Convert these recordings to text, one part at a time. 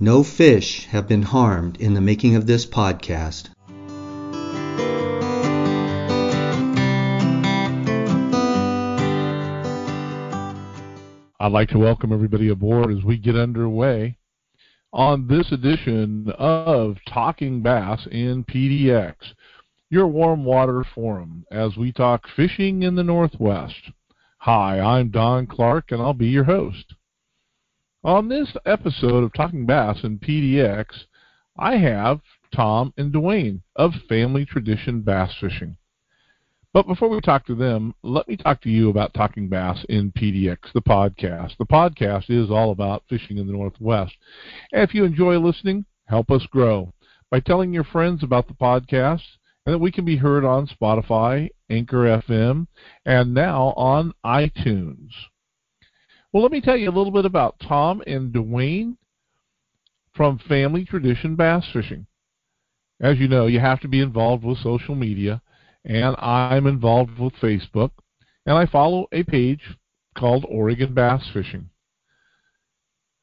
No fish have been harmed in the making of this podcast. I'd like to welcome everybody aboard as we get underway on this edition of Talking Bass in PDX, your warm water forum, as we talk fishing in the Northwest. Hi, I'm Don Clark, and I'll be your host. On this episode of Talking Bass in PDX, I have Tom and Duwayne of Family Tradition Bass Fishing. But before we talk to them, let me talk to you about Talking Bass in PDX, the podcast. The podcast is all about fishing in the Northwest. And if you enjoy listening, help us grow by telling your friends about the podcast and that we can be heard on Spotify, Anchor FM, and now on iTunes. Well, let me tell you a little bit about Tom and Duwayne from Family Tradition Bass Fishing. As you know, you have to be involved with social media, and I'm involved with Facebook, and I follow a page called Oregon Bass Fishing.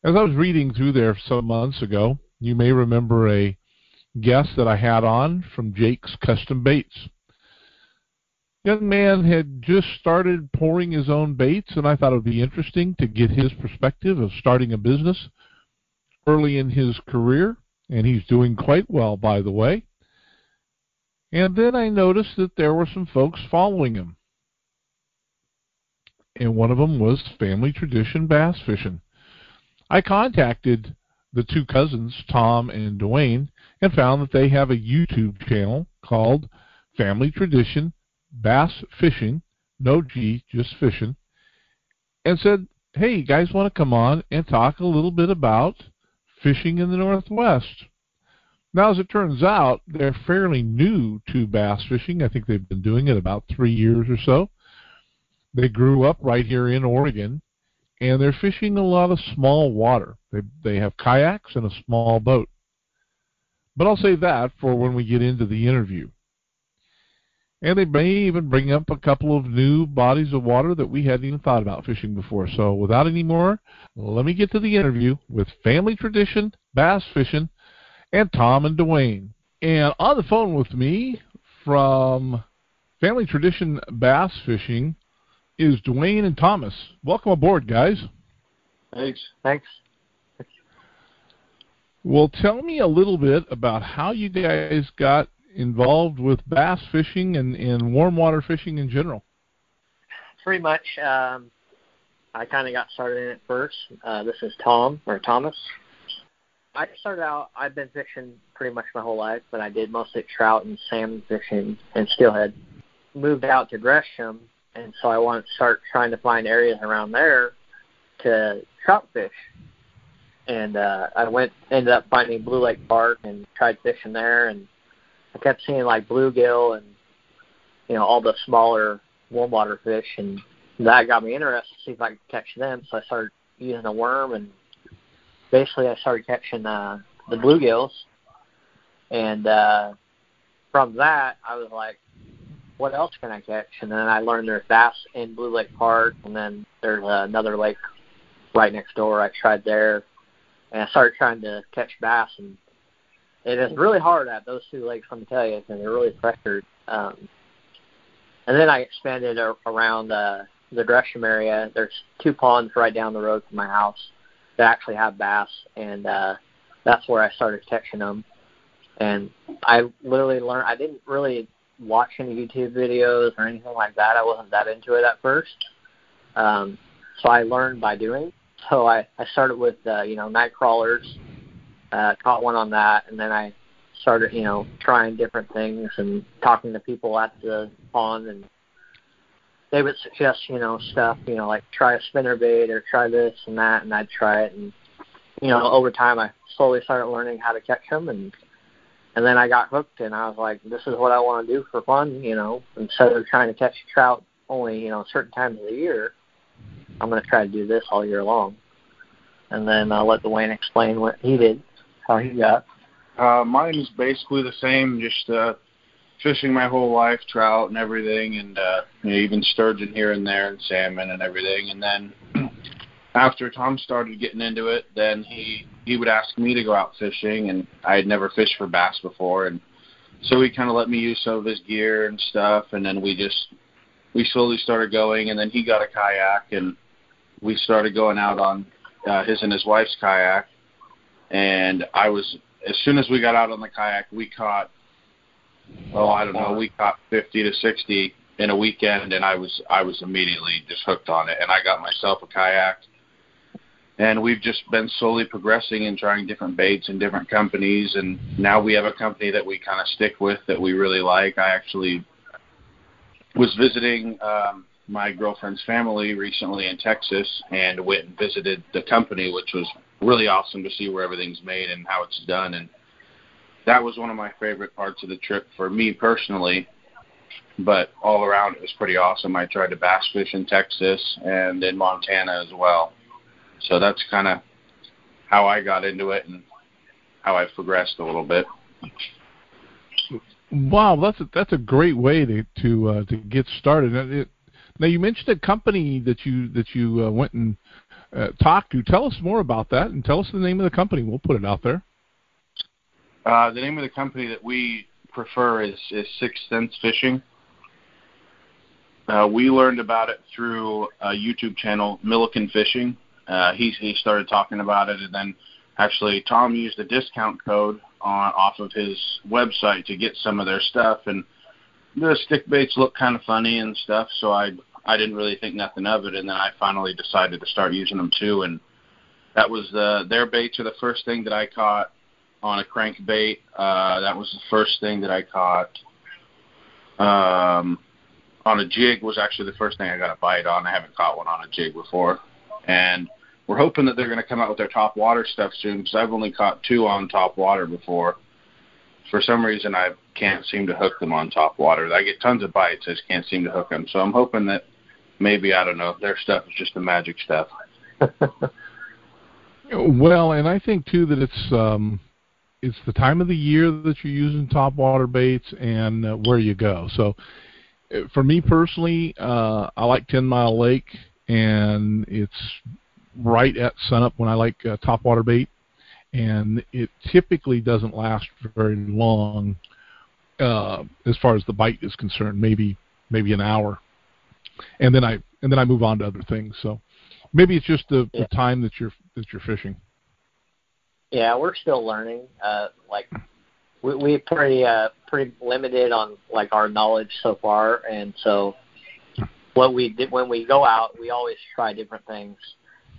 As I was reading through there some months ago, you may remember a guest that I had on from Jake's Custom Baits. Young man had just started pouring his own baits, and I thought it would be interesting to get his perspective of starting a business early in his career, and he's doing quite well, by the way. And then I noticed that there were some folks following him. And one of them was Family Tradition Bass Fishing. I contacted the two cousins, Tom and Duwayne, and found that they have a YouTube channel called Family Tradition Bass Fishing, no G, just fishing, and said, hey, you guys want to come on and talk a little bit about fishing in the Northwest? Now, as it turns out, they're fairly new to bass fishing. I think they've been doing it about three years or so. They grew up right here in Oregon, and they're fishing a lot of small water. They they have kayaks and a small boat. But I'll save that for when we get into the interview. And they may even bring up a couple of new bodies of water that we hadn't even thought about fishing before. So without any more, let me get to the interview with Family Tradition Bass Fishing and Tom and Duwayne. And on the phone with me from Family Tradition Bass Fishing is Duwayne and Thomas. Welcome aboard, guys. Thanks. Thanks. Well, tell me a little bit about how you guys got involved with bass fishing and, and warm water fishing in general. Pretty much, um, I kind of got started in it first. Uh, this is Tom or Thomas. I started out. I've been fishing pretty much my whole life, but I did mostly trout and salmon fishing and steelhead. Moved out to Gresham, and so I wanted to start trying to find areas around there to trout fish. And uh, I went, ended up finding Blue Lake Park and tried fishing there, and I kept seeing like bluegill and you know all the smaller warm water fish, and that got me interested to see if I could catch them. So I started using a worm and basically I started catching uh, the bluegills, and uh, from that I was like, what else can I catch? And then I learned there's bass in Blue Lake Park, and then there's uh, another lake right next door. I tried there, and I started trying to catch bass, and it is really hard at those two lakes. Let me tell you, and they're really pressured. Um, and then I expanded around uh, the Gresham area. There's two ponds right down the road from my house that actually have bass, and uh, that's where I started catching them. And I literally learned. I didn't really watch any YouTube videos or anything like that. I wasn't that into it at first. Um, so I learned by doing. So I, I started with uh, you know night crawlers, uh, caught one on that, and then I started you know trying different things and talking to people at the pond and they would suggest, you know, stuff, you know, like try a spinner bait or try this and that, and I'd try it. And you know, over time, I slowly started learning how to catch them, and and then I got hooked, and I was like, this is what I want to do for fun, you know, instead of trying to catch trout only, you know, certain times of the year. I'm going to try to do this all year long. And then I'll let Duwayne explain what he did, how he got. Uh, mine is basically the same, just uh, fishing my whole life, trout and everything, and uh, you know, even sturgeon here and there, and salmon and everything. And then after Tom started getting into it, then he he would ask me to go out fishing, and I had never fished for bass before, and so he kind of let me use some of his gear and stuff, and then we just we slowly started going, and then he got a kayak, and we started going out on uh, his and his wife's kayak, and I was as soon as we got out on the kayak, we caught oh I don't know, we caught 50 to 60 in a weekend, and I was I was immediately just hooked on it, and I got myself a kayak. And we've just been slowly progressing and trying different baits and different companies. And now we have a company that we kind of stick with that we really like. I actually was visiting um my girlfriend's family recently in texas and went and visited the company which was really awesome to see where everything's made and how it's done and that was one of my favorite parts of the trip for me personally but all around it was pretty awesome i tried to bass fish in texas and in montana as well so that's kind of how I got into it and how I've progressed a little bit. Wow, that's a, that's a great way to to uh, to get started. It, now you mentioned a company that you that you uh, went and uh, talked to. Tell us more about that, and tell us the name of the company. We'll put it out there. Uh, the name of the company that we prefer is is Sixth Sense Fishing. Uh, we learned about it through a YouTube channel, Milliken Fishing, uh, he he started talking about it, and then actually Tom used a discount code on off of his website to get some of their stuff, and the stick baits look kind of funny and stuff. So I I didn't really think nothing of it, and then I finally decided to start using them too, and that was the their baits are the first thing that I caught on a crankbait. Uh, that was the first thing that I caught. Um, on a jig was actually the first thing I got a bite on. I haven't caught one on a jig before, and we're hoping that they're going to come out with their top water stuff soon because I've only caught two on top water before. For some reason, I can't seem to hook them on top water. I get tons of bites, I just can't seem to hook them. So I'm hoping that maybe I don't know their stuff is just the magic stuff. well, and I think too that it's um, it's the time of the year that you're using top water baits and uh, where you go. So uh, for me personally, uh, I like Ten Mile Lake, and it's right at sunup when I like uh, top water bait, and it typically doesn't last very long uh, as far as the bite is concerned. Maybe maybe an hour, and then I and then I move on to other things. So maybe it's just the, yeah. the time that you're that you're fishing. Yeah, we're still learning. Uh, like we we pretty uh, pretty limited on like our knowledge so far, and so what we did when we go out, we always try different things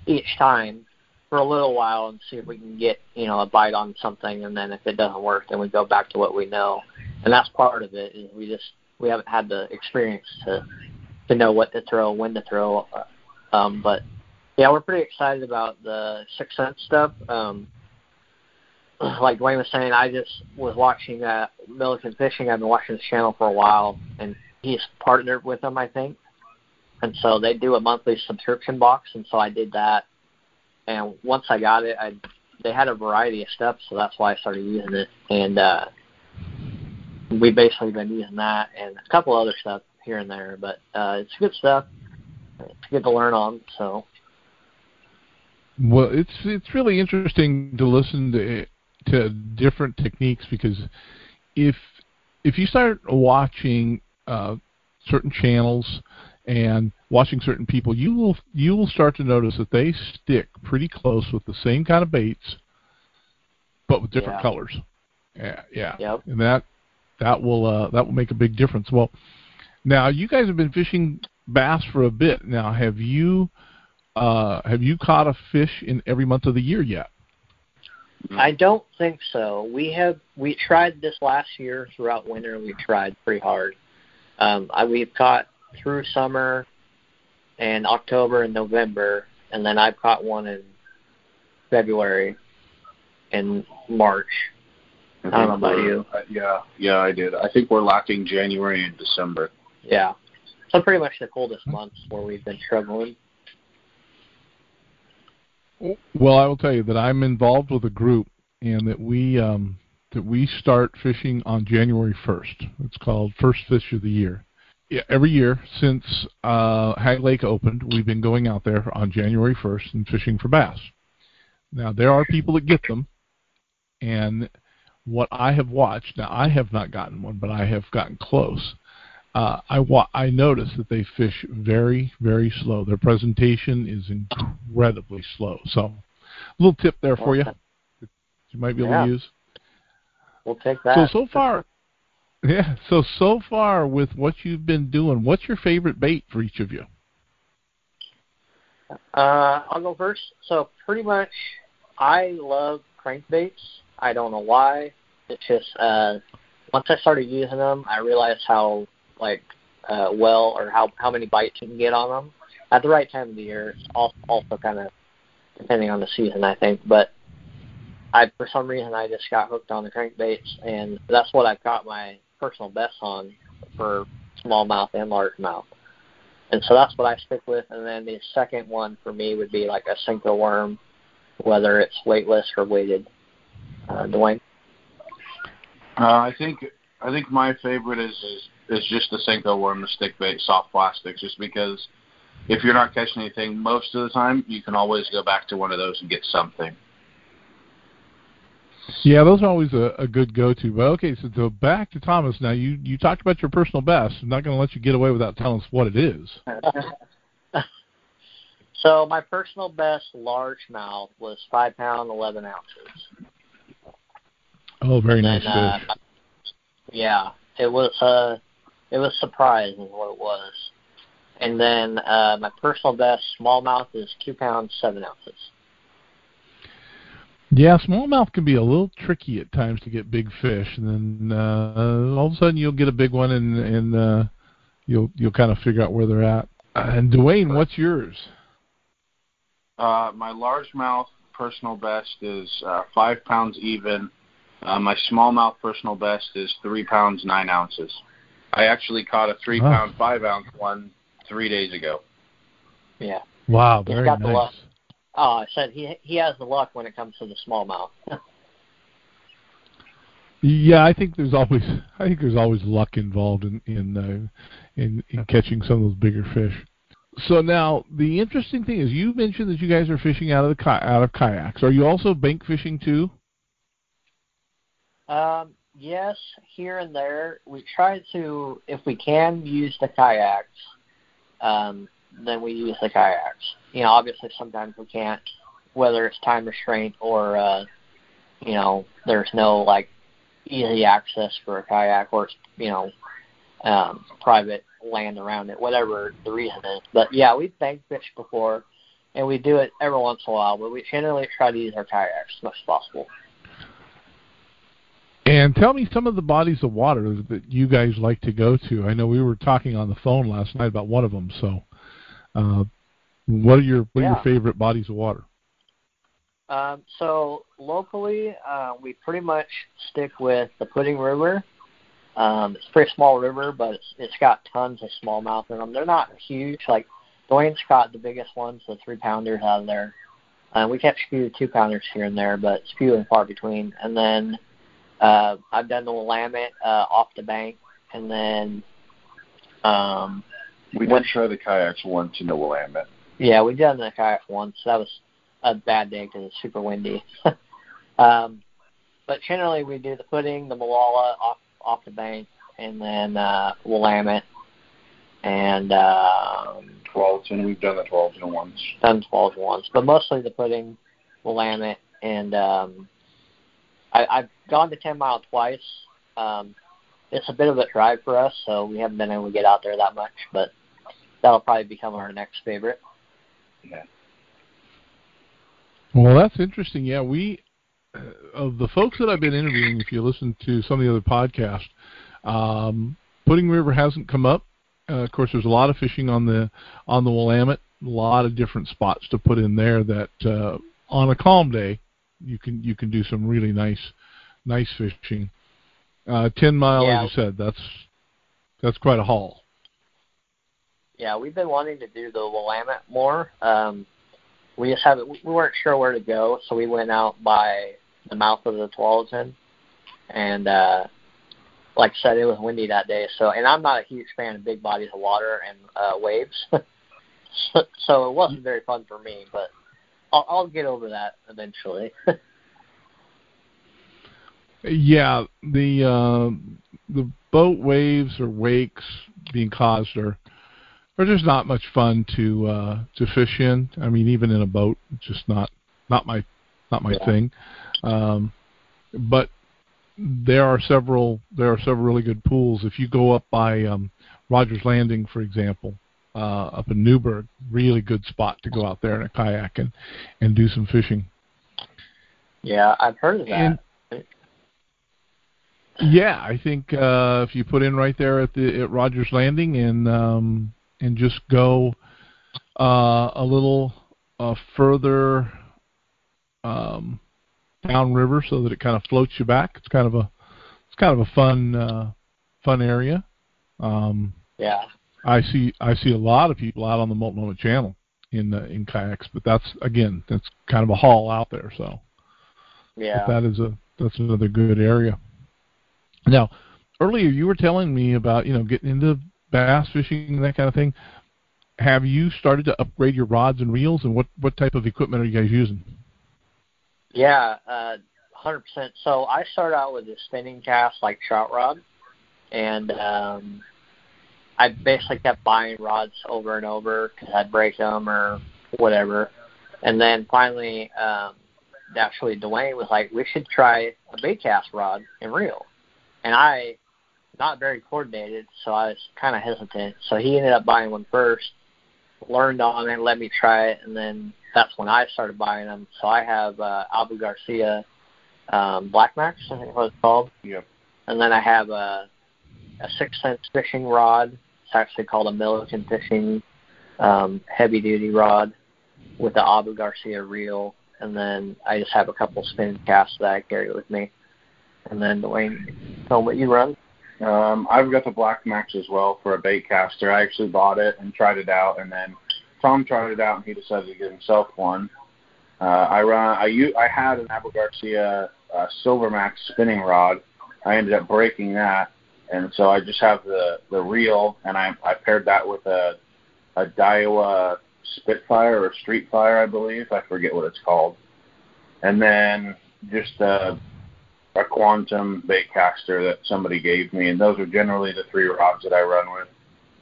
each time for a little while and see if we can get you know a bite on something, and then if it doesn't work, then we go back to what we know, and that's part of it. Is we just we haven't had the experience to to know what to throw, when to throw, um, but yeah, we're pretty excited about the Sixth Sense stuff. Um, like Duwayne was saying, I just was watching uh, Milliken Fishing. I've been watching this channel for a while, and he's partnered with them, I think and so they do a monthly subscription box, and so I did that. And once I got it, I they had a variety of stuff, so that's why I started using it. And uh, we've basically been using that and a couple other stuff here and there, but uh, it's good stuff. It's good to learn on. So. Well, it's it's really interesting to listen to to different techniques because if if you start watching uh, certain channels and watching certain people, you will you will start to notice that they stick pretty close with the same kind of baits, but with different yeah. colors. Yeah, yeah, yep. and that that will uh, that will make a big difference. Well, now you guys have been fishing bass for a bit. Now, have you uh, have you caught a fish in every month of the year yet? I don't think so. We have we tried this last year throughout winter. We tried pretty hard. Um, I, we've caught through summer and October and November, and then I've caught one in February and March. I, I don't know about you. Uh, yeah, yeah, I did. I think we're lacking January and December. Yeah, so pretty much the coldest months where we've been struggling. Well, I will tell you that I'm involved with a group, and that we um, that we start fishing on January 1st. It's called First Fish of the Year yeah, every year since uh, Hagg Lake opened, we've been going out there on January 1st and fishing for bass. Now there are people that get them, and what I have watched. Now I have not gotten one, but I have gotten close. Uh, I wa- I notice that they fish very very slow. Their presentation is incredibly slow. So, a little tip there for you. You might be able Yeah. to use. We'll take that. So so far, yeah. So so far with what you've been doing, what's your favorite bait for each of you? Uh, I'll go first. So pretty much, I love crankbaits. I don't know why. It's just uh, once I started using them, I realized how like uh, well or how how many bites you can get on them at the right time of the year. Also, kind of depending on the season, I think. But I for some reason I just got hooked on the crankbaits, and that's what I got my personal best on for smallmouth and largemouth. And so that's what I stick with. And then the second one for me would be like a Senko worm, whether it's weightless or weighted. Uh, Duwayne? Uh, I think I think my favorite is is, is just the Senko worm, the stick bait, soft plastics, just because if you're not catching anything most of the time, you can always go back to one of those and get something. Yeah, those are always a, a good go-to. But okay, so, so back to Thomas. Now you you talked about your personal best. I'm not going to let you get away without telling us what it is. so my personal best largemouth was five pound, eleven ounces. Oh, very And nice then, uh. Yeah, it was uh, it was surprising what it was. And then uh, my personal best smallmouth is two pounds seven ounces. Yeah, smallmouth can be a little tricky at times to get big fish, and then uh, all of a sudden you'll get a big one, and and uh, you'll you'll kind of figure out where they're at. Uh, and Duwayne, what's yours? Uh, my largemouth personal best is uh, five pounds even. Uh, my smallmouth personal best is three pounds nine ounces. I actually caught a three pound pound five ounce one three days ago. Yeah. Wow, He's very got the nice. luck. Oh, I said he he has the luck when it comes to the smallmouth. Yeah, I think there's always I think there's always luck involved in in uh, in, in catching some of those bigger fish. So now the interesting thing is you mentioned that you guys are fishing out of the ki- out of kayaks. Are you also bank fishing too? Um, yes, here and there. We try to, if we can, use the kayaks. Um, then we use the kayaks. You know, obviously sometimes we can't, whether it's time restraint or, uh, you know, there's no like easy access for a kayak or it's, you know, um, private land around it, whatever the reason is. But yeah, we've bank fished before, and we do it every once in a while. But we generally try to use our kayaks as much as possible. And tell me some of the bodies of water that you guys like to go to. I know we were talking on the phone last night about one of them. So, uh, what are your what are your favorite bodies of water? Um, so locally, uh, we pretty much stick with the Pudding River. Um, it's a pretty small river, but it's, it's got tons of smallmouth in them. They're not huge. Like Duwayne's caught the biggest ones, the three pounders out of there. Uh, we catch a few two pounders here and there, but it's few and far between. And then uh, I've done the Willamette uh, off the bank, and then um, We did try the kayaks once in the Willamette. yeah, we done the kayak once. That was a bad day because it's super windy. um, but generally, we do the pudding, the Molalla off off the bank, and then uh, Willamette, and um, and we've done the and ones. done twelve once. But mostly the pudding, Willamette, and um, I, I've gone to Ten Mile twice. Um, it's a bit of a drive for us, so we haven't been able to get out there that much. But that'll probably become our next favorite. Yeah. Well, that's interesting. Yeah, we uh, of the folks that I've been interviewing. If you listen to some of the other podcasts, um, Pudding River hasn't come up. Uh, of course, there's a lot of fishing on the on the Willamette. A lot of different spots to put in there. That uh, on a calm day, you can you can do some really nice nice fishing. Uh, Ten mile, Yeah. as you said, that's that's quite a haul. Yeah, we've been wanting to do the Willamette more. Um, we just haven't. We weren't sure where to go, so we went out by the mouth of the Tualatin, and uh, like I said, it was windy that day. So, and I'm not a huge fan of big bodies of water and uh, waves, so, so it wasn't very fun for me. But I'll, I'll get over that eventually. yeah, the uh, the boat waves or wakes being caused are are just not much fun to uh, to fish in. I mean, even in a boat, just not not my not my Yeah. thing. Um, but there are several there are several really good pools. If you go up by um, Rogers Landing, for example, uh, up in Newberg, really good spot to go out there in a kayak and and do some fishing. yeah, I've heard of that. And- Yeah, I think uh, if you put in right there at the at Rogers Landing and um, and just go uh, a little uh, further um, downriver so that it kind of floats you back. It's kind of a it's kind of a fun uh, fun area. Um, yeah. I see I see a lot of people out on the Multnomah Channel in uh, in kayaks, but that's again that's kind of a haul out there. So Yeah. but that is a that's another good area. Now, earlier you were telling me about you know getting into bass fishing and that kind of thing. Have you started to upgrade your rods and reels, and what what type of equipment are you guys using? Yeah, uh, hundred percent. So I started out with a spinning cast like shot rod, and um, I basically kept buying rods over and over because I'd break them or whatever. And then finally, um, actually, Duwayne was like, "We should try a bait cast rod and reel," and I, not very coordinated, so I was kind of hesitant. So he ended up buying one first, learned on it, let me try it, and then that's when I started buying them. So I have uh, Abu Garcia um, Black Max, I think what it's called. Yep. And then I have a a Sixth Sense fishing rod. It's actually called a Milliken fishing um, heavy duty rod with the Abu Garcia reel. And then I just have a couple spinning casts that I carry with me. And then Duwayne, tell what you run. Um, I've got the Black Max as well for a bait caster. I actually bought it and tried it out, and then Tom tried it out, and he decided to get himself one. Uh, I run. I had an Abu Garcia uh, Silver Max spinning rod. I ended up breaking that, and so I just have the the reel, and I I paired that with a a Daiwa Spitfire or Street Fire, I believe. I forget what it's called, and then just a a quantum bait caster that somebody gave me, and those are generally the three rods that I run with.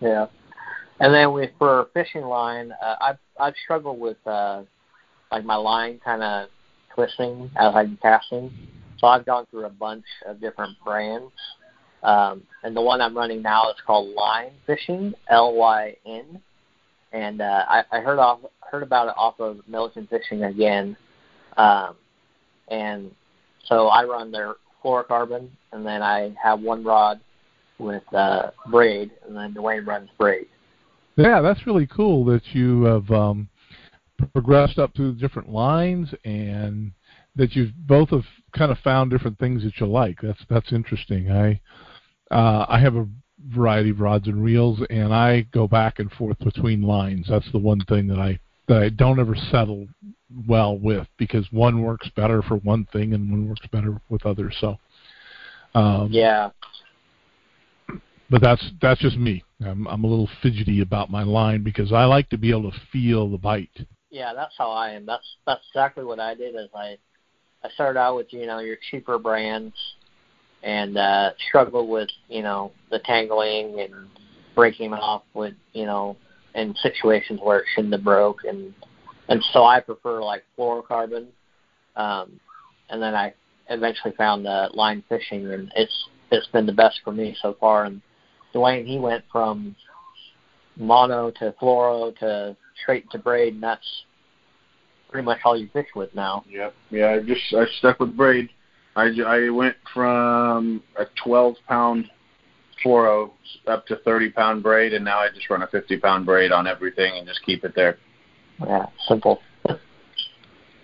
Yeah. And then with for fishing line, uh, I've I've struggled with uh, like my line kind of twisting as I'm casting. So I've gone through a bunch of different brands. Um, and the one I'm running now is called Line Fishing, L Y N. And uh, I, I heard off heard about it off of Milliken Fishing again. Um, and so I run their fluorocarbon, and then I have one rod with uh, braid, and then Duwayne runs braid. Yeah, that's really cool that you have um, progressed up through different lines and that you've both have kind of found different things that you like. That's that's interesting. I uh, I have a variety of rods and reels, and I go back and forth between lines. That's the one thing that I that I don't ever settle well with because one works better for one thing and one works better with others. So, um, Yeah, but that's that's just me. I'm I'm a little fidgety about my line because I like to be able to feel the bite. yeah, that's how I am. That's that's exactly what I did. Is I I started out with you know your cheaper brands, and uh, struggled with you know the tangling and breaking off with you know in situations where it shouldn't have broke, and and so I prefer like fluorocarbon, um, and then I eventually found the line fishing, and it's it's been the best for me so far. And Duwayne, he went from mono to fluoro to straight to braid, and that's pretty much all you fish with now. Yep. Yeah, I just I stuck with braid. I, j- I went from a 12 pound fluoro up to 30 pound braid, and now I just run a 50 pound braid on everything and just keep it there. Yeah, simple.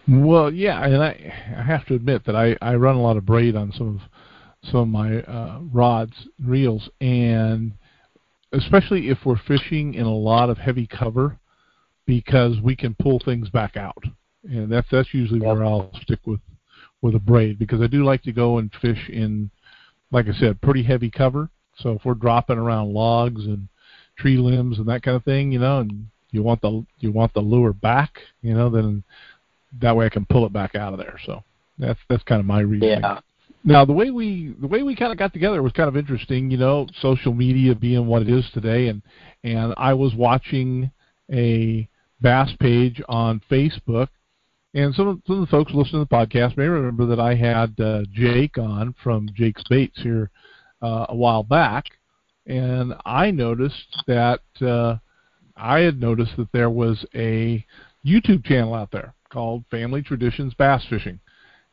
Well, yeah, and I I have to admit that I I run a lot of braid on some of some of my uh, rods reels, and especially if we're fishing in a lot of heavy cover, because we can pull things back out, and that's that's usually Yep. where I'll stick with with a braid because I do like to go and fish in, like I said, pretty heavy cover. So if we're dropping around logs and tree limbs and that kind of thing, you know, and you want the you want the lure back, you know, then that way I can pull it back out of there. So that's that's kind of my reason. Yeah. Now the way we the way we kind of got together was kind of interesting. You know, social media being what it is today, and and I was watching a bass page on Facebook, and some of, some of the folks listening to the podcast may remember that I had uh, Jake on from Jake's Baits here uh, a while back, and I noticed that uh, I had noticed that there was a YouTube channel out there called Family Traditions Bass Fishing.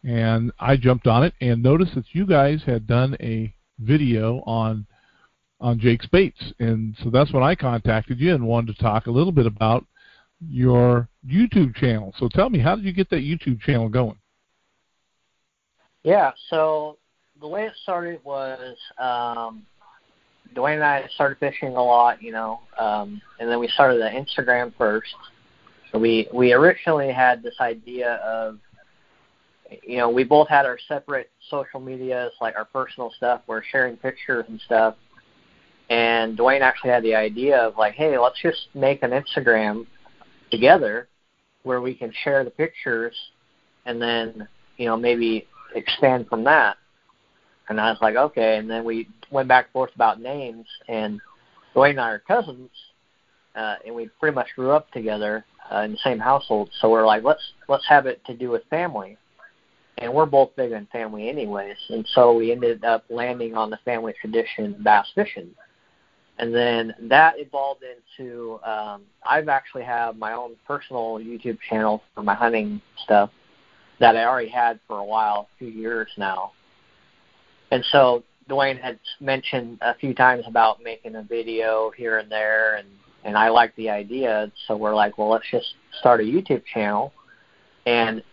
And I jumped on it and noticed that you guys had done a video on on Jake's baits, and so that's when I contacted you and wanted to talk a little bit about your YouTube channel. So tell me, how did you get that YouTube channel going? Yeah, so the way it started was um, Duwayne and I started fishing a lot, you know, um, and then we started the Instagram first. So we we originally had this idea of you know, we both had our separate social medias, like our personal stuff. We're sharing pictures and stuff. And Duwayne actually had the idea of like, hey, let's just make an Instagram together where we can share the pictures and then, you know, maybe expand from that. And I was like, okay. And then we went back and forth about names. And Duwayne and I are cousins, uh, and we pretty much grew up together uh, in the same household. So we're like, let's let's have it to do with family and we're both big on family anyways, and so we ended up landing on the family tradition bass fishing. And then that evolved into um, I've actually have my own personal YouTube channel for my hunting stuff that I already had for a while, a few years now. And so Duwayne had mentioned a few times about making a video here and there, and and I like the idea. So we're like, well, let's just start a YouTube channel. And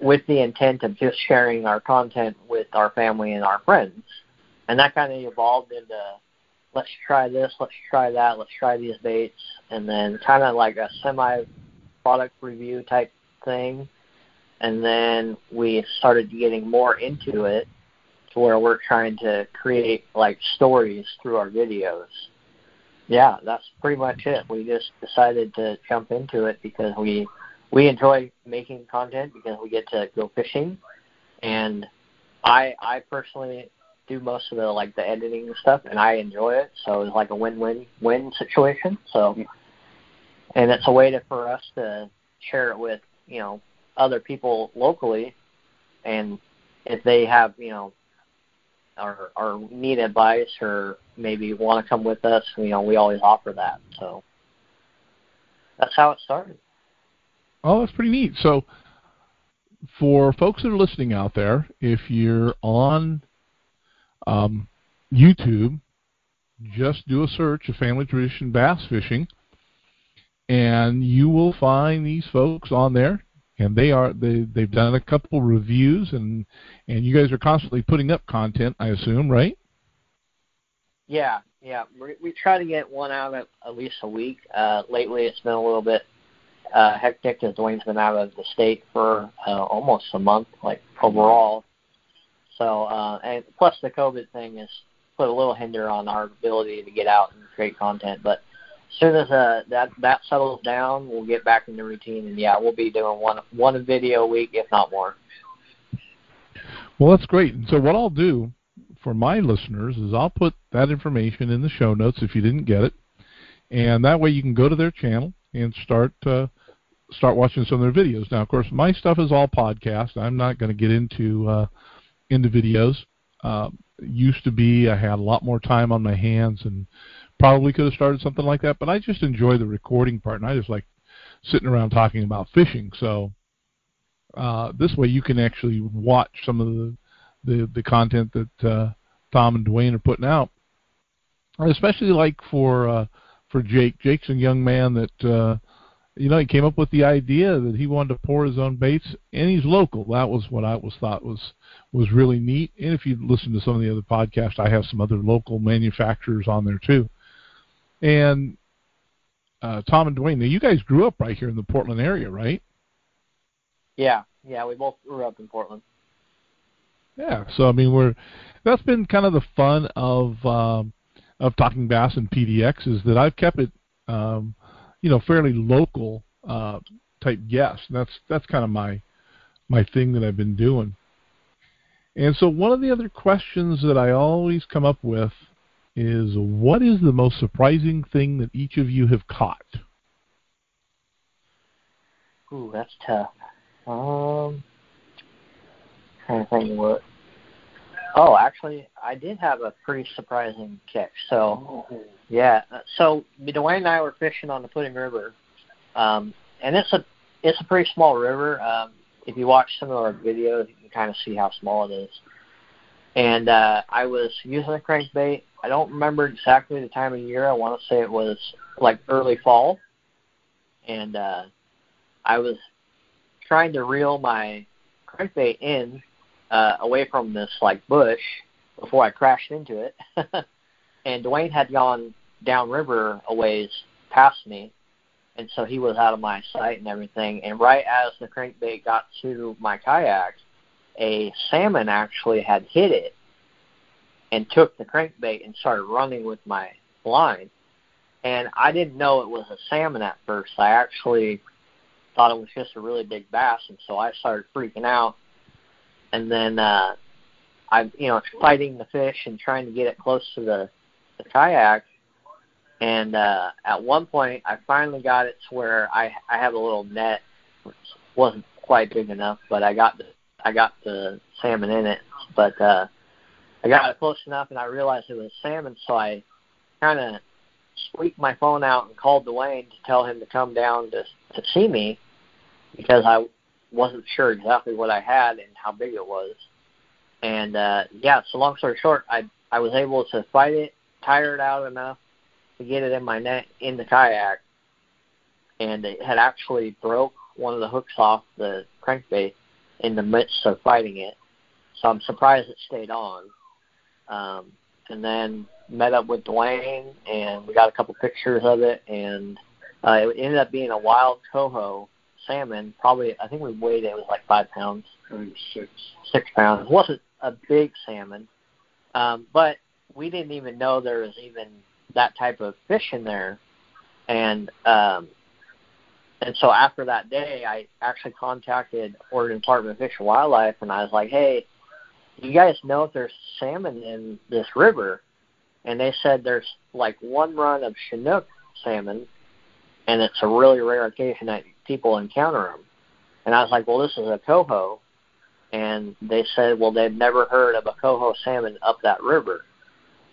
with the intent of just sharing our content with our family and our friends. And that kind of evolved into let's try this, let's try that, let's try these baits, and then kind of like a semi product review type thing. And then we started getting more into it to where we're trying to create like stories through our videos. Yeah, that's pretty much it. We just decided to jump into it because we we enjoy making content because we get to go fishing, and I I personally do most of the like the editing and stuff, and I enjoy it. So it's like a win-win-win situation. So, and it's a way to for us to share it with you know other people locally, and if they have you know or or need advice or maybe want to come with us, you know we always offer that. So that's how it started. Oh, that's pretty neat. So, for folks that are listening out there, if you're on um, YouTube, just do a search of Family Tradition Bass Fishing, and you will find these folks on there. And they are they they've done a couple reviews, and and you guys are constantly putting up content, I assume, right? Yeah, yeah. We, we try to get one out at, at least a week. Uh, lately, it's been a little bit uh, hectic as Duwayne's been out of the state for uh, almost a month, like overall. So, uh, and plus the COVID thing has put a little hinder on our ability to get out and create content. But as soon as uh, that that settles down, we'll get back into routine, and yeah, we'll be doing one one video a week, if not more. Well, that's great. So what I'll do for my listeners is I'll put that information in the show notes if you didn't get it, and that way you can go to their channel and start uh, start watching some of their videos. Now, of course, my stuff is all podcast. I'm not going to get into uh, into videos. Uh, used to be I had a lot more time on my hands and probably could have started something like that, but I just enjoy the recording part, and I just like sitting around talking about fishing. So uh, this way, you can actually watch some of the the, the content that uh, Tom and Duwayne are putting out. especially like for uh, for Jake. Jake's a young man that uh, you know, he came up with the idea that he wanted to pour his own baits, and he's local. That was what I was thought was was really neat. And if you listen to some of the other podcasts, I have some other local manufacturers on there too. And uh, Tom and Duwayne, now you guys grew up right here in the Portland area, right? Yeah, yeah, we both grew up in Portland. Yeah, so I mean, we're that's been kind of the fun of um, of talking bass and PDX is that I've kept it. Um, you know fairly local uh, type guests. That's that's kind of my my thing that I've been doing. And so one of the other questions that I always come up with is what is the most surprising thing that each of you have caught? Ooh, that's tough. Um, trying to think what. Oh, actually, I did have a pretty surprising catch. So, yeah. So Duwayne and I were fishing on the Pudding River, um, and it's a it's a pretty small river. Um, if you watch some of our videos, you can kind of see how small it is. And uh, I was using a crankbait. I don't remember exactly the time of year. I want to say it was like early fall, and uh, I was trying to reel my crankbait in uh, away from this like bush before I crashed into it. and Duwayne had gone downriver a ways past me, and so he was out of my sight and everything. And right as the crankbait got to my kayak, a salmon actually had hit it and took the crankbait and started running with my line. And I didn't know it was a salmon at first. I actually thought it was just a really big bass, and so I started freaking out. And then uh, I, you know, fighting the fish and trying to get it close to the, the kayak. And uh, at one point, I finally got it to where I I have a little net, which wasn't quite big enough, but I got the I got the salmon in it. But uh, I got it close enough, and I realized it was salmon, so I kind of squeaked my phone out and called Duwayne to tell him to come down to to see me because I wasn't sure exactly what I had and how big it was. And uh yeah, so long story short, I I was able to fight it, tire it out enough to get it in my net in the kayak, and it had actually broke one of the hooks off the crankbait in the midst of fighting it. So I'm surprised it stayed on. Um, and then met up with Duwayne, and we got a couple pictures of it, and uh, it ended up being a wild coho salmon. Probably, I think we weighed it. It was like five pounds. I think six. Six pounds. It wasn't a big salmon, um, but we didn't even know there was even that type of fish in there, and um, and so after that day, I actually contacted Oregon Department of Fish and Wildlife, and I was like, hey, you guys know if there's salmon in this river? And they said there's like one run of Chinook salmon, and it's a really rare occasion that people encounter them. And I was like, well, this is a coho. And they said, well, they've never heard of a coho salmon up that river.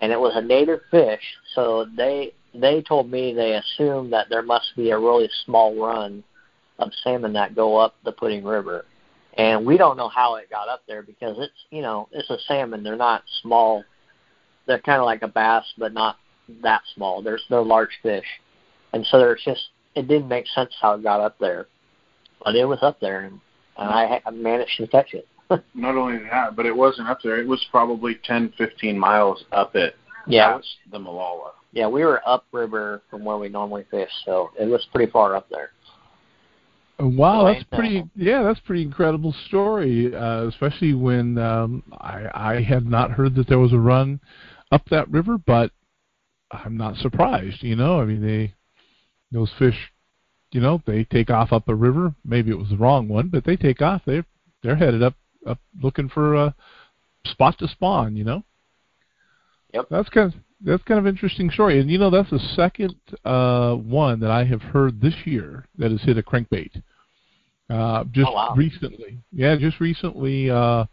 And it was a native fish, so they they told me they assumed that there must be a really small run of salmon that go up the Pudding River. And we don't know how it got up there because it's you know, it's a salmon, they're not small. They're kinda like a bass but not that small. There's no large fish. And so there's just it didn't make sense how it got up there. But it was up there and, and I, I managed to catch it. Not only that, but it wasn't up there. It was probably ten, fifteen miles up it. Yeah. Past the Molalla. Yeah, we were upriver from where we normally fish, so it was pretty far up there. Wow, Duwayne, that's pretty. Yeah, that's pretty incredible story. Uh, especially when um, I, I had not heard that there was a run up that river, but I'm not surprised. You know, I mean, they those fish, you know, they take off up a river. Maybe it was the wrong one, but they take off. They they're headed up up looking for a spot to spawn. You know. Yep. That's kind of that's kind of interesting story, and you know that's the second uh, one that I have heard this year that has hit a crankbait. Uh, just Oh, wow. recently, yeah, just recently, uh,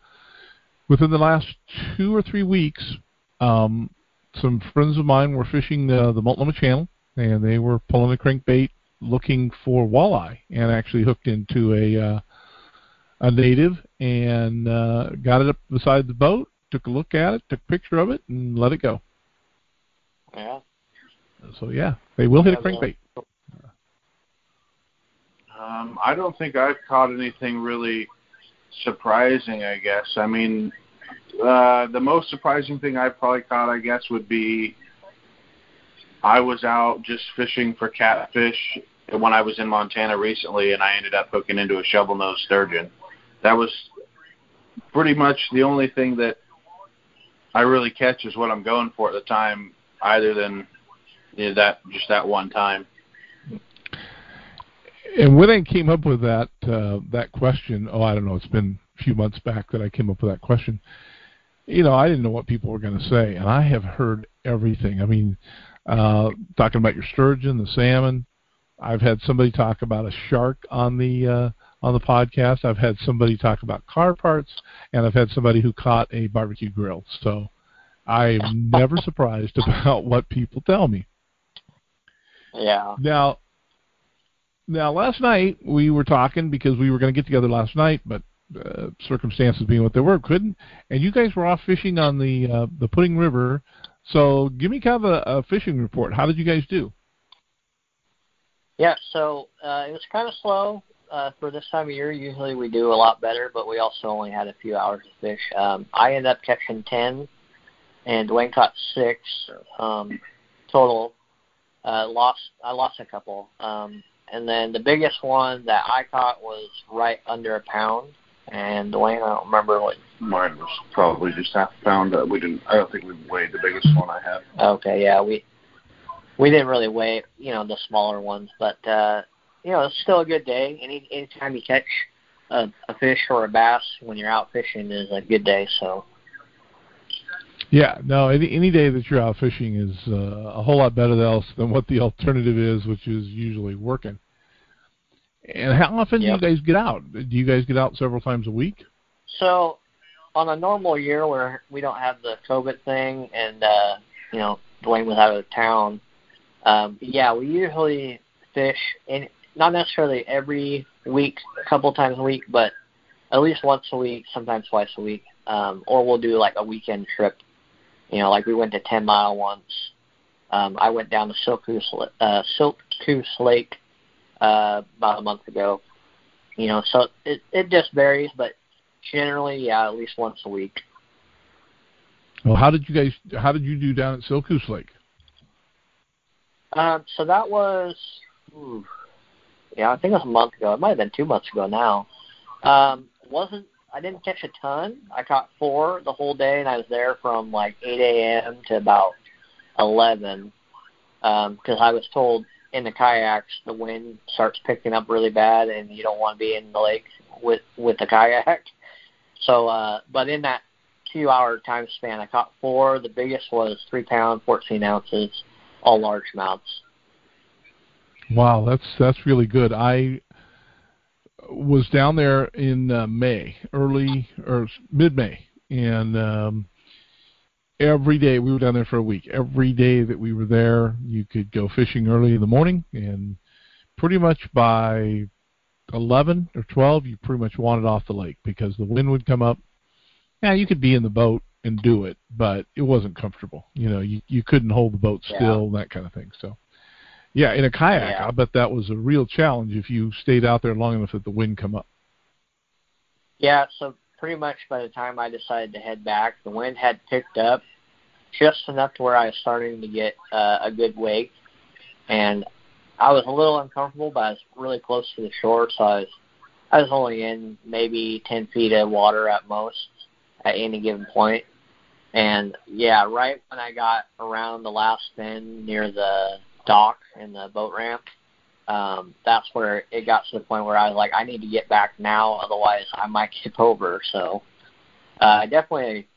within the last two or three weeks, um, some friends of mine were fishing the, the Multnomah Channel, and they were pulling a crankbait looking for walleye, and actually hooked into a uh, a native and uh, got it up beside the boat, took a look at it, took a picture of it, and let it go. Yeah. So yeah, they will hit a Yeah, well- crankbait. Um, I don't think I've caught anything really surprising. I guess. I mean, uh, the most surprising thing I've probably caught, I guess, would be I was out just fishing for catfish when I was in Montana recently, and I ended up hooking into a shovel nose sturgeon. That was pretty much the only thing that I really catch is what I'm going for at the time, other than you know, that just that one time. And when I came up with that uh, that question, oh, I don't know, it's been a few months back that I came up with that question. You know, I didn't know what people were going to say, and I have heard everything. I mean, uh, talking about your sturgeon, the salmon. I've had somebody talk about a shark on the uh, on the podcast. I've had somebody talk about car parts, and I've had somebody who caught a barbecue grill. So I'm never surprised about what people tell me. Yeah. Now, now last night we were talking because we were going to get together last night, but uh, circumstances being what they were, couldn't. And you guys were off fishing on the uh, the Pudding River. So give me kind of a, a fishing report. How did you guys do? Yeah, so uh, it was kind of slow uh, for this time of year. Usually we do a lot better, but we also only had a few hours to fish. Um, I ended up catching ten, and Duwayne caught six um, total. Uh, lost I lost a couple, um, and then the biggest one that I caught was right under a pound. And Duwayne, I don't remember what. Mine was probably just half a pound. Uh, we didn't. I don't think we weighed the biggest one I had. Okay, yeah, we we didn't really weigh, you know, the smaller ones, but uh, you know, it's still a good day. Any anytime you catch a, a fish or a bass when you're out fishing is a good day. So. Yeah, no. Any any day that you're out fishing is uh, a whole lot better than else than what the alternative is, which is usually working. And how often yep. do you guys get out? Do you guys get out several times a week? So, on a normal year where we don't have the COVID thing, and uh, you know Duwayne was out of town, um, yeah, we usually fish in not necessarily every week, a couple times a week, but at least once a week, sometimes twice a week. Um, or we'll do like a weekend trip. You know, like we went to Ten Mile once. Um, I went down to Siltcoos, uh, Silk Goose Lake uh, about a month ago. You know, so it it just varies, but generally, yeah, at least once a week. Well, how did you guys? How did you do down at Siltcoos Lake? Um, so that was, ooh, yeah, I think it was a month ago. It might have been two months ago now. Um, wasn't I didn't catch a ton. I caught four the whole day, and I was there from like 8 a.m. to about 11 because um, I was told in the kayaks the wind starts picking up really bad, and you don't want to be in the lake with with the kayak. So, uh, but in that two-hour time span, I caught four. The biggest was three pound, 14 ounces all largemouths. Wow, that's that's really good. I was down there in uh, May, early or mid May, and um, every day we were down there for a week. Every day that we were there, you could go fishing early in the morning, and pretty much by 11 or 12, you pretty much wanted off the lake because the wind would come up. Yeah, you could be in the boat and do it, but it wasn't comfortable. You know, you you couldn't hold the boat still yeah. and that kind of thing. So, yeah, in a kayak, yeah. I bet that was a real challenge if you stayed out there long enough that the wind come up. Yeah, so pretty much by the time I decided to head back, the wind had picked up just enough to where I was starting to get uh, a good wake, and I was a little uncomfortable, but I was really close to the shore, so I was I was only in maybe ten feet of water at most at any given point. And yeah, right when I got around the last bend near the dock and the boat ramp, um, that's where it got to the point where I was like, I need to get back now, otherwise I might tip over. So uh, I definitely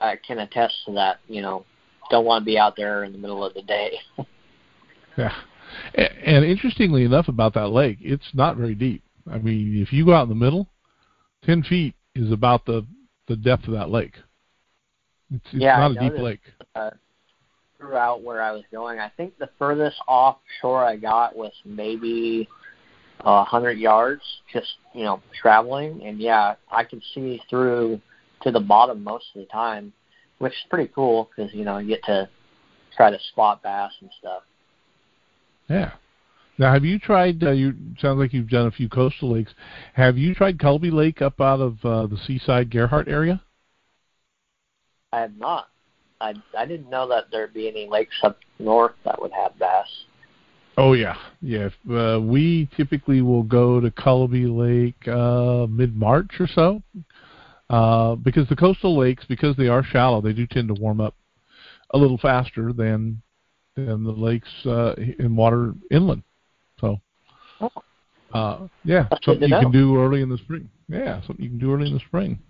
uh, can attest to that. You know, don't want to be out there in the middle of the day. yeah, and interestingly enough about that lake, it's not very deep. I mean, if you go out in the middle, ten feet is about the the depth of that lake. It's, it's yeah, not I a deep lake. Uh, throughout where I was going, I think the furthest offshore I got was maybe a uh, hundred yards, just you know traveling, and yeah, I could see through to the bottom most of the time, which is pretty cool because you know you get to try to spot bass and stuff. Yeah. Now, have you tried? Uh, you sounds like you've done a few coastal lakes. Have you tried Cullaby Lake up out of uh, the Seaside Gearhart area? I have not. I I didn't know that there'd be any lakes up north that would have bass. Oh yeah, yeah. Uh, we typically will go to Cullaby Lake uh, mid March or so, uh, because the coastal lakes, because they are shallow, they do tend to warm up a little faster than than the lakes uh, in water inland. So. Oh. Uh, yeah, something you to can do early in the spring. Yeah, something you can do early in the spring.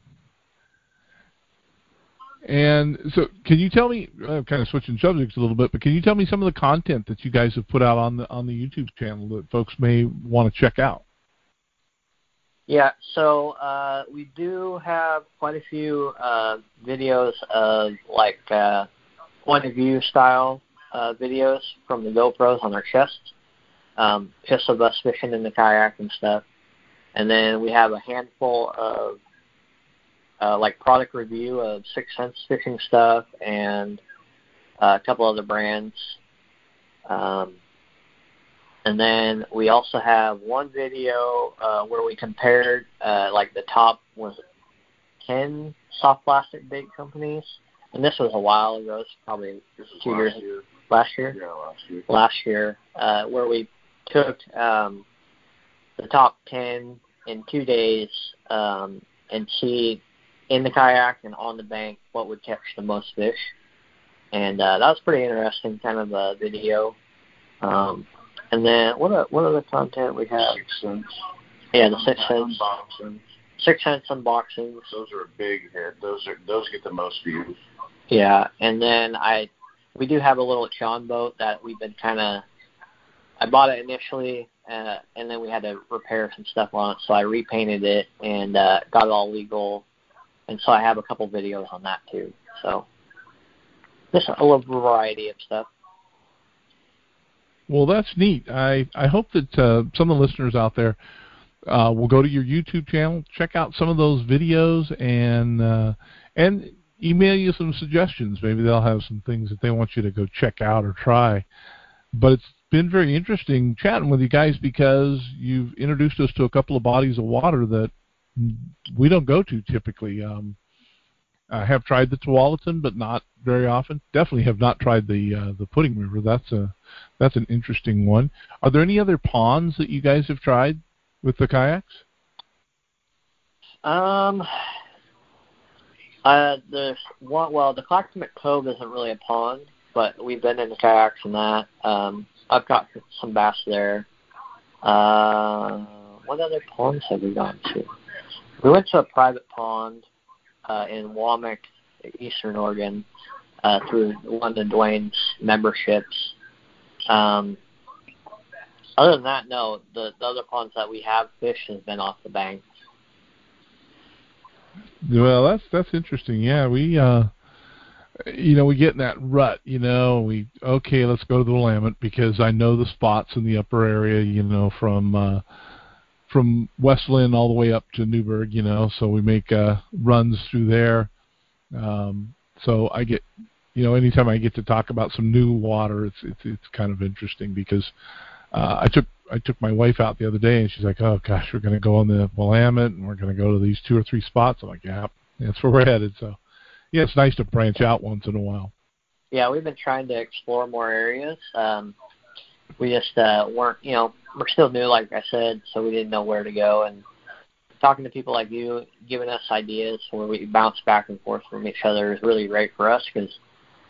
And so, can you tell me, uh, kind of switching subjects a little bit, but can you tell me some of the content that you guys have put out on the on the YouTube channel that folks may want to check out? Yeah, so uh, we do have quite a few uh, videos of like uh, point of view style uh, videos from the GoPros on our chests, um, just of us fishing in the kayak and stuff. And then we have a handful of uh, like product review of Sixth Sense fishing stuff and uh, a couple other brands. Um, and then we also have one video uh, where we compared uh, like the top was ten soft plastic bait companies, and this was a while ago. It's probably This two last years year. last year. Yeah, last year. Last year, uh, where we took um, the top ten in two days um, and see in the kayak and on the bank what would catch the most fish. And uh, that was pretty interesting, kind of a video. Um, and then what are, what other content we have? Sixth Sense. Yeah, the Sixth Sense, Unboxing. Sixth Sense unboxings. Those are a big hit. Those are those get the most views. Yeah, and then I we do have a little John boat that we've been kind of. I bought it initially, uh, and then we had to repair some stuff on it, so I repainted it and uh, got it all legal, and so I have a couple videos on that too. So just a little variety of stuff. Well, that's neat. I I hope that uh, some of the listeners out there uh, will go to your YouTube channel, check out some of those videos, and uh, and email you some suggestions. Maybe they'll have some things that they want you to go check out or try. But it's been very interesting chatting with you guys because you've introduced us to a couple of bodies of water that we don't go to typically. Um, I have tried the Tualatin, but not very often. Definitely have not tried the uh, the Pudding River. That's a that's an interesting one. Are there any other ponds that you guys have tried with the kayaks? Um, uh, there's one. Well, the Clackamas Cove isn't really a pond, but we've been in the kayaks and that. Um, I've got some bass there. Uh, what other ponds have we gone to? We went to a private pond uh, in Wamic, Eastern Oregon, uh, through one of Duwayne's memberships. Um, other than that, no. The, the other ponds that we have fished has been off the bank. Well, that's that's interesting. Yeah, we uh you know, we get in that rut, you know, we okay, let's go to the Willamette because I know the spots in the upper area, you know, from uh from West Linn all the way up to Newberg, you know, so we make uh runs through there. Um so I get you know, anytime I get to talk about some new water, it's it's it's kind of interesting because uh I took I took my wife out the other day and she's like, "Oh gosh, we're going to go on the Willamette and we're going to go to these two or three spots." I'm like, "Yeah, that's where we're headed." So, yeah, it's nice to branch out once in a while. Yeah, we've been trying to explore more areas. Um, we just uh, weren't, you know, we're still new, like I said, so we didn't know where to go. And talking to people like you, giving us ideas where we bounce back and forth from each other is really great for us because,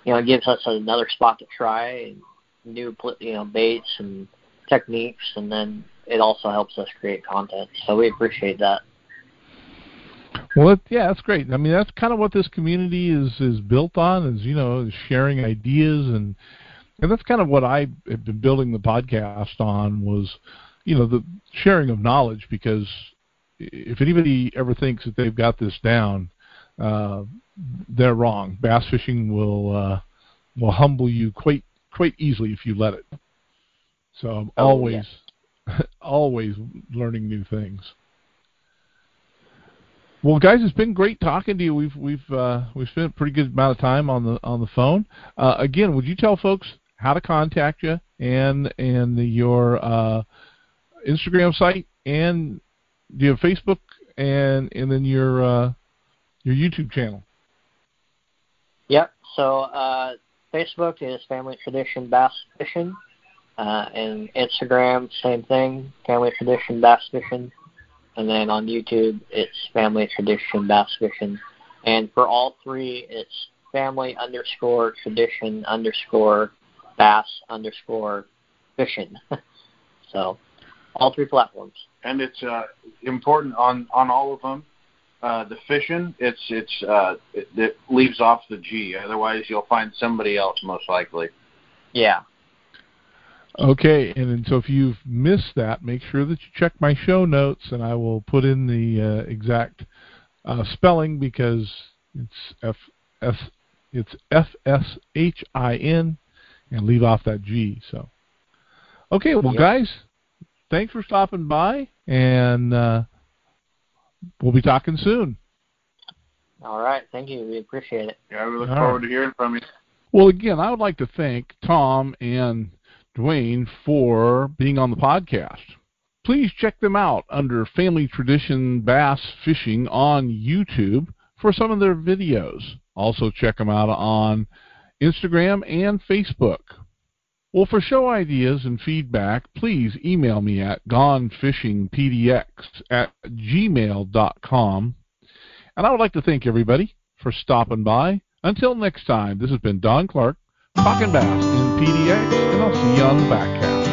you know, it gives us another spot to try and new, you know, baits and techniques, and then it also helps us create content. So we appreciate that. Well, yeah, that's great. I mean, that's kind of what this community is is built on is you know sharing ideas and and that's kind of what I have been building the podcast on was you know the sharing of knowledge because if anybody ever thinks that they've got this down, uh, they're wrong. Bass fishing will uh, will humble you quite quite easily if you let it. So I'm Oh, always always learning new things. Well, guys, it's been great talking to you. We've we've uh, we've spent a pretty good amount of time on the on the phone. Uh, again, would you tell folks how to contact you and and your uh, Instagram site and do you have Facebook and and then your uh, your YouTube channel? Yep. So uh, Facebook is Family Tradition Bass Fishing, uh, and Instagram same thing, Family Tradition Bass Fishing, and then on YouTube it's Family Tradition Bass Fishing, and for all three it's Family underscore Tradition underscore Bass underscore Fishing. so All three platforms. And it's uh, important on on all of them. Uh, the fishing, it's it's uh, it, it leaves off the G. Otherwise, you'll find somebody else most likely. Yeah. Okay, and, and so if you've missed that, make sure that you check my show notes, and I will put in the uh, exact uh, spelling because it's F S it's F S H I N, and leave off that G. So, okay, well, Yep. guys, thanks for stopping by, and uh, we'll be talking soon. All right. Thank you. We appreciate it. Yeah, we look All forward right. to hearing from you. Well, again, I would like to thank Tom and Duwayne for being on the podcast. Please check them out under Family Tradition Bass Fishing on YouTube for some of their videos. Also, check them out on Instagram and Facebook. Well, for show ideas and feedback, please email me at gonefishingpdx at gmail.com. And I would like to thank everybody for stopping by. Until next time, this has been Don Clark, talking bass in PDX, and I'll see you on the back cast.